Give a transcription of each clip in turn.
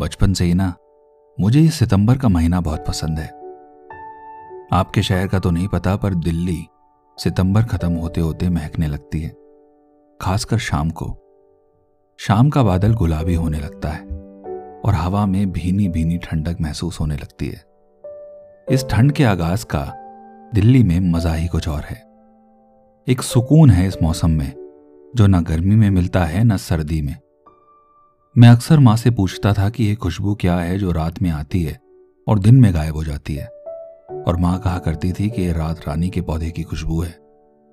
बचपन से ही ना, मुझे ये सितंबर का महीना बहुत पसंद है। आपके शहर का तो नहीं पता, पर दिल्ली सितंबर खत्म होते होते महकने लगती है, खासकर शाम को। शाम का बादल गुलाबी होने लगता है और हवा में भीनी भीनी ठंडक महसूस होने लगती है। इस ठंड के आगाज़ का दिल्ली में मज़ा ही कुछ और है। एक सुकून है इस मौसम में, जो ना गर्मी में मिलता है, न सर्दी में। मैं अक्सर माँ से पूछता था कि यह खुशबू क्या है जो रात में आती है और दिन में गायब हो जाती है। और माँ कहा करती थी कि यह रात रानी के पौधे की खुशबू है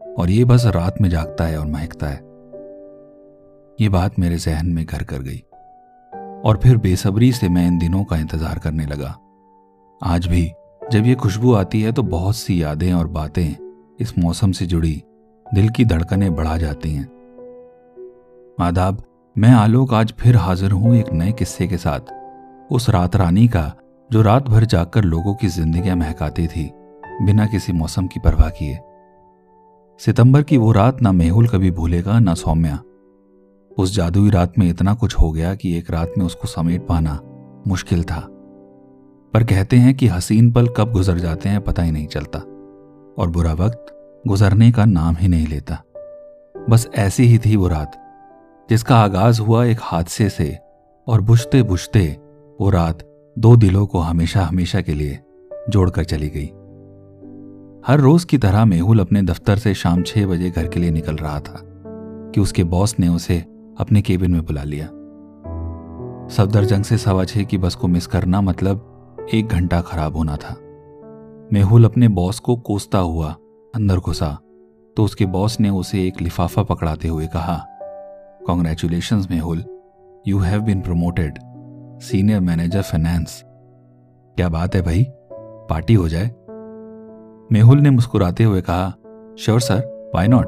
और ये बस रात में जागता है और महकता है। ये बात मेरे जहन में घर कर गई और फिर बेसब्री से मैं इन दिनों का इंतज़ार करने लगा। आज भी जब ये खुशबू आती है तो बहुत सी यादें और बातें इस मौसम से जुड़ी, दिल की धड़कनें बढ़ा जाती हैं। आदाब मैं आलोक आज फिर हाजिर हूँ एक नए किस्से के साथ। उस रात रानी का, जो रात भर जाकर लोगों की जिंदगियाँ महकाती थी, बिना किसी मौसम की परवाह किए। सितंबर की वो रात ना मेहुल कभी भूलेगा, ना सौम्या। उस जादुई रात में इतना कुछ हो गया कि एक रात में उसको समेट पाना मुश्किल था। पर कहते हैं कि हसीन पल कब गुजर जाते हैं पता ही नहीं चलता, और बुरा वक्त गुजरने का नाम ही नहीं लेता। बस ऐसी ही थी वो रात। जिसका आगाज़ हुआ एक हादसे से, और बुझते बुझते वो रात दो दिलों को हमेशा हमेशा के लिए जोड़कर चली गई। हर रोज की तरह मेहुल अपने दफ्तर से शाम छह बजे घर के लिए निकल रहा था, कि उसके बॉस ने उसे अपने केबिन में बुला लिया। सफदरजंग से सवा छह की बस को मिस करना मतलब एक घंटा खराब होना था। मेहुल अपने बॉस को कोसता हुआ अंदर घुसा तो उसके बॉस ने उसे एक लिफाफा पकड़ाते हुए कहा congratulation Mehul you have been promoted senior manager finance क्या बात है भाई? पार्टी हो जाए। मेहुल ने मुस्कुराते हुए कहा श्योर सर वाई नॉट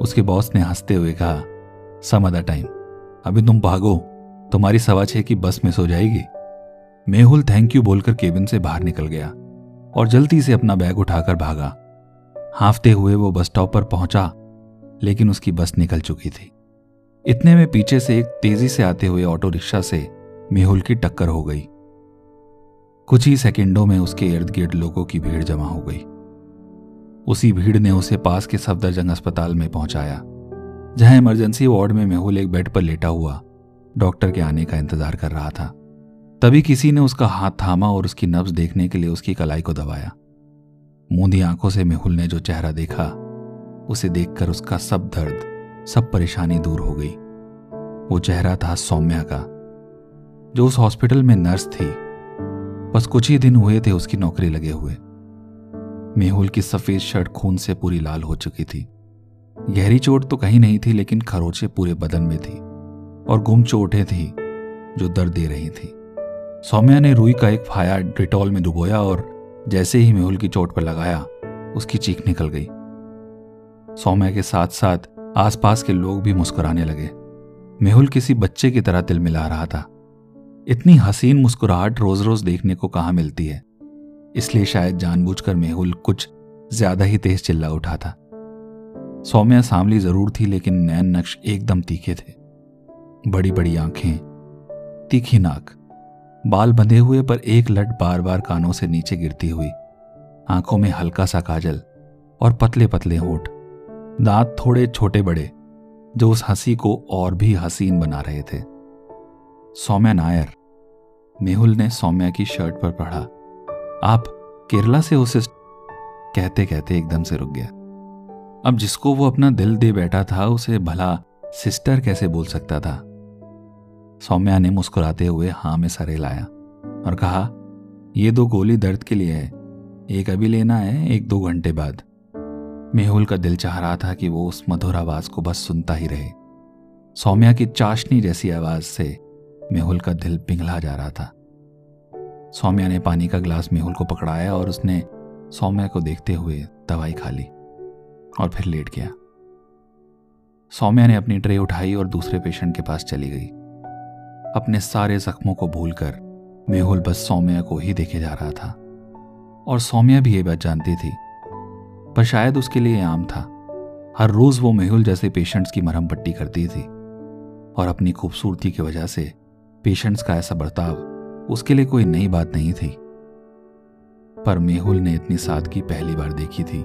उसके बॉस ने हँसते हुए कहा सम अदर टाइम अभी तुम भागो। तुम्हारी सवा छह की बस मिस हो जाएगी. मेहुल थैंक यू बोलकर केबिन से बाहर निकल गया और जल्दी से अपना बैग उठाकर भागा। हाफते हुए वो बस स्टॉप पर पहुँचा, लेकिन उसकी बस निकल चुकी थी। इतने में पीछे से एक तेज़ी से आते हुए ऑटो रिक्शा से मेहुल की टक्कर हो गई। कुछ ही सेकंडों में उसके इर्द गिर्द लोगों की भीड़ जमा हो गई। उसी भीड़ ने उसे पास के सफदरजंग अस्पताल में पहुँचाया, जहाँ इमरजेंसी वार्ड में मेहुल एक बेड पर लेटा हुआ डॉक्टर के आने का इंतज़ार कर रहा था। तभी किसी ने उसका हाथ थामा और उसकी नब्ज देखने के लिए उसकी कलाई को दबाया। मूंदी आँखों से मेहुल ने जो चेहरा देखा, उसे देखकर उसका सब दर्द सब परेशानी दूर हो गई। वो चेहरा था सौम्या का, जो उस हॉस्पिटल में नर्स थी। बस कुछ ही दिन हुए थे उसकी नौकरी लगे हुए। मेहुल की सफ़ेद शर्ट खून से पूरी लाल हो चुकी थी। गहरी चोट तो कहीं नहीं थी, लेकिन खरोचे पूरे बदन में थी और गुम चोटें थी जो दर्द दे रही थी। सौम्या ने रुई का एक फाया डिटॉल में डुबोया और जैसे ही मेहुल की चोट पर लगाया, उसकी चीख निकल गई। सौम्या के साथ साथ आसपास के लोग भी मुस्कुराने लगे। मेहुल किसी बच्चे की तरह दिल मिला रहा था। इतनी हसीन मुस्कुराहट रोज रोज देखने को कहा मिलती है? इसलिए शायद जानबूझकर मेहुल कुछ ज़्यादा ही तेज चिल्ला उठा था। सौम्या सांवली ज़रूर थी, लेकिन नैन नक्श एकदम तीखे थे। बड़ी बड़ी आँखें, तीखी नाक, बाल बंधे हुए पर एक लट बार बार कानों से नीचे गिरती हुई, आँखों में हल्का सा काजल और पतले पतले होठ। दांत थोड़े छोटे बड़े, जो उस हँसी को और भी हसीन बना रहे थे। सौम्या नायर, मेहुल ने सौम्या की शर्ट पर पढ़ा। आप केरला से उसे कहते कहते एकदम से रुक गया। अब जिसको वो अपना दिल दे बैठा था, उसे भला सिस्टर कैसे बोल सकता था? सौम्या ने मुस्कुराते हुए हाँ में सरे लाया और कहा, ये दो गोली दर्द के लिए है, एक अभी लेना है, एक दो घंटे बाद। मेहुल का दिल चाह रहा था कि वो उस मधुर आवाज़ को बस सुनता ही रहे। सौम्या की चाशनी जैसी आवाज़ से मेहुल का दिल पिघला जा रहा था। सौम्या ने पानी का ग्लास मेहुल को पकड़ाया और उसने सौम्या को देखते हुए दवाई खा ली और फिर लेट गया। सौम्या ने अपनी ट्रे उठाई और दूसरे पेशेंट के पास चली गई। अपने सारे जख्मों को भूलकर मेहुल बस सौम्या को ही देखे जा रहा था। और सौम्या भी ये बात जानती थी पर शायद उसके लिए आम था। हर रोज वो मेहुल जैसे पेशेंट्स की मरहम पट्टी करती थी। और अपनी खूबसूरती की वजह से पेशेंट्स का ऐसा बर्ताव उसके लिए कोई नई बात नहीं थी। पर मेहुल ने इतनी सादगी पहली बार देखी थी।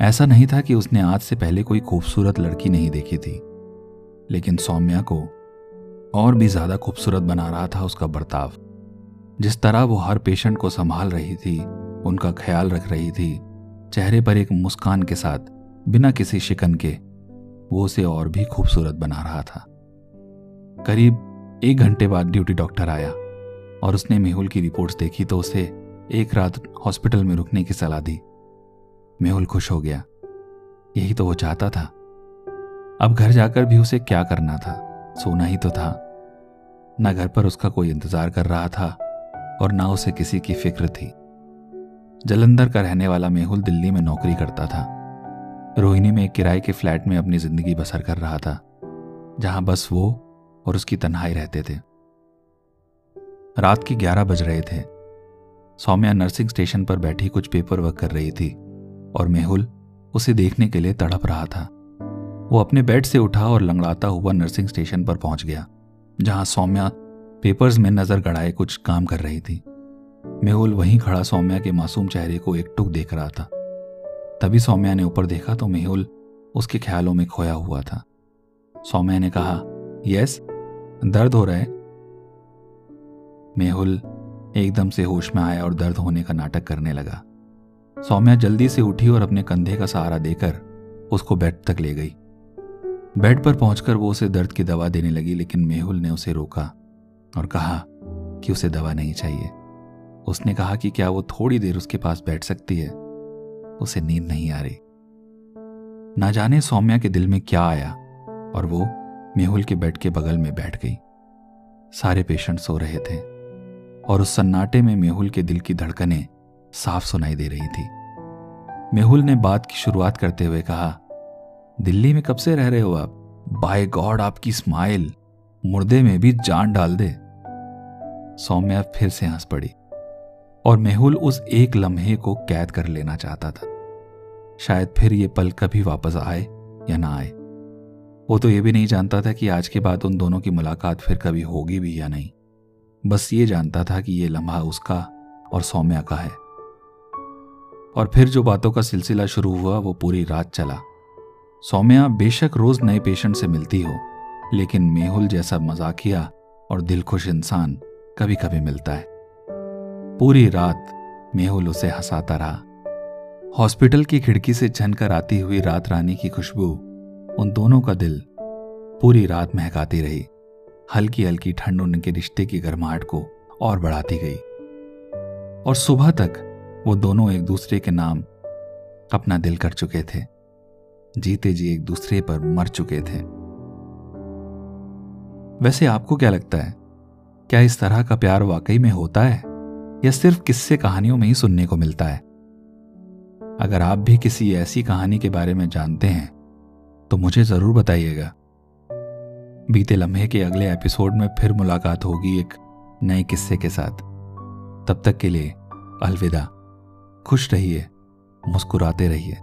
ऐसा नहीं था कि उसने आज से पहले कोई खूबसूरत लड़की नहीं देखी थी। लेकिन सौम्या को और भी ज़्यादा खूबसूरत बना रहा था उसका बर्ताव। जिस तरह वो हर पेशेंट को संभाल रही थी, उनका ख्याल रख रही थी चेहरे पर एक मुस्कान के साथ, बिना किसी शिकन के, वो उसे और भी खूबसूरत बना रहा था। करीब एक घंटे बाद ड्यूटी डॉक्टर आया और उसने मेहुल की रिपोर्ट्स देखी तो उसे एक रात हॉस्पिटल में रुकने की सलाह दी। मेहुल खुश हो गया। यही तो वो चाहता था। अब घर जाकर भी उसे क्या करना था? सोना ही तो था। न घर पर उसका कोई इंतज़ार कर रहा था और ना उसे किसी की फ़िक्र थी। जलंधर का रहने वाला मेहुल दिल्ली में नौकरी करता था। रोहिणी में एक किराए के फ्लैट में अपनी ज़िंदगी बसर कर रहा था, जहाँ बस वो और उसकी तन्हाई रहते थे। रात के ग्यारह बज रहे थे। सौम्या नर्सिंग स्टेशन पर बैठी कुछ पेपर वर्क कर रही थी और मेहुल उसे देखने के लिए तड़प रहा था। वो अपने बेड से उठा और लंगड़ाता हुआ नर्सिंग स्टेशन पर पहुँच गया, जहाँ सौम्या पेपर्स में नज़र गड़ाए कुछ काम कर रही थी। मेहुल वहीं खड़ा सौम्या के मासूम चेहरे को एक टुक देख रहा था। तभी सौम्या ने ऊपर देखा तो मेहुल उसके ख्यालों में खोया हुआ था। सौम्या ने कहा, यस, दर्द हो रहा है। मेहुल एकदम से होश में आया और दर्द होने का नाटक करने लगा। सौम्या जल्दी से उठी और अपने कंधे का सहारा देकर उसको बेड तक ले गई। बेड पर पहुंचकर वो उसे दर्द की दवा देने लगी, लेकिन मेहुल ने उसे रोका और कहा कि उसे दवा नहीं चाहिए। उसने कहा कि क्या वो थोड़ी देर उसके पास बैठ सकती है? उसे नींद नहीं आ रही। ना जाने सौम्या के दिल में क्या आया और वो मेहुल के बेड के बगल में बैठ गई। सारे पेशेंट सो रहे थे और उस सन्नाटे में मेहुल के दिल की धड़कनें साफ़ सुनाई दे रही थी। मेहुल ने बात की शुरुआत करते हुए कहा, दिल्ली में कब से रह रहे हो आप? बाय गॉड, आपकी स्माइल मुर्दे में भी जान डाल दे। सौम्या फिर से हंस पड़ी। और मेहुल उस एक लम्हे को कैद कर लेना चाहता था। शायद फिर ये पल कभी वापस आए या ना आए। वो तो ये भी नहीं जानता था कि आज के बाद उन दोनों की मुलाकात फिर कभी होगी भी या नहीं। बस ये जानता था कि ये लम्हा उसका और सौम्या का है। और फिर जो बातों का सिलसिला शुरू हुआ, वो पूरी रात चला। सौम्या बेशक रोज नए पेशेंट से मिलती हो, लेकिन मेहुल जैसा मजाकिया और दिलखुश इंसान कभी कभी मिलता है। पूरी रात मेहुल उसे हंसाता रहा। हॉस्पिटल की खिड़की से कर आती हुई रात रानी की खुशबू उन दोनों का दिल पूरी रात महकाती रही। हल्की हल्की ठंड उनके रिश्ते की गर्माहट को और बढ़ाती गई। और सुबह तक वो दोनों एक दूसरे के नाम अपना दिल कर चुके थे। जीते जी एक दूसरे पर मर चुके थे। वैसे आपको क्या लगता है? क्या इस तरह का प्यार वाकई में होता है? या सिर्फ़ किस्से कहानियों में ही सुनने को मिलता है। अगर आप भी किसी ऐसी कहानी के बारे में जानते हैं तो मुझे ज़रूर बताइएगा। बीते लम्हे के अगले एपिसोड में फिर मुलाकात होगी एक नए किस्से के साथ। तब तक के लिए अलविदा। खुश रहिए, मुस्कुराते रहिए।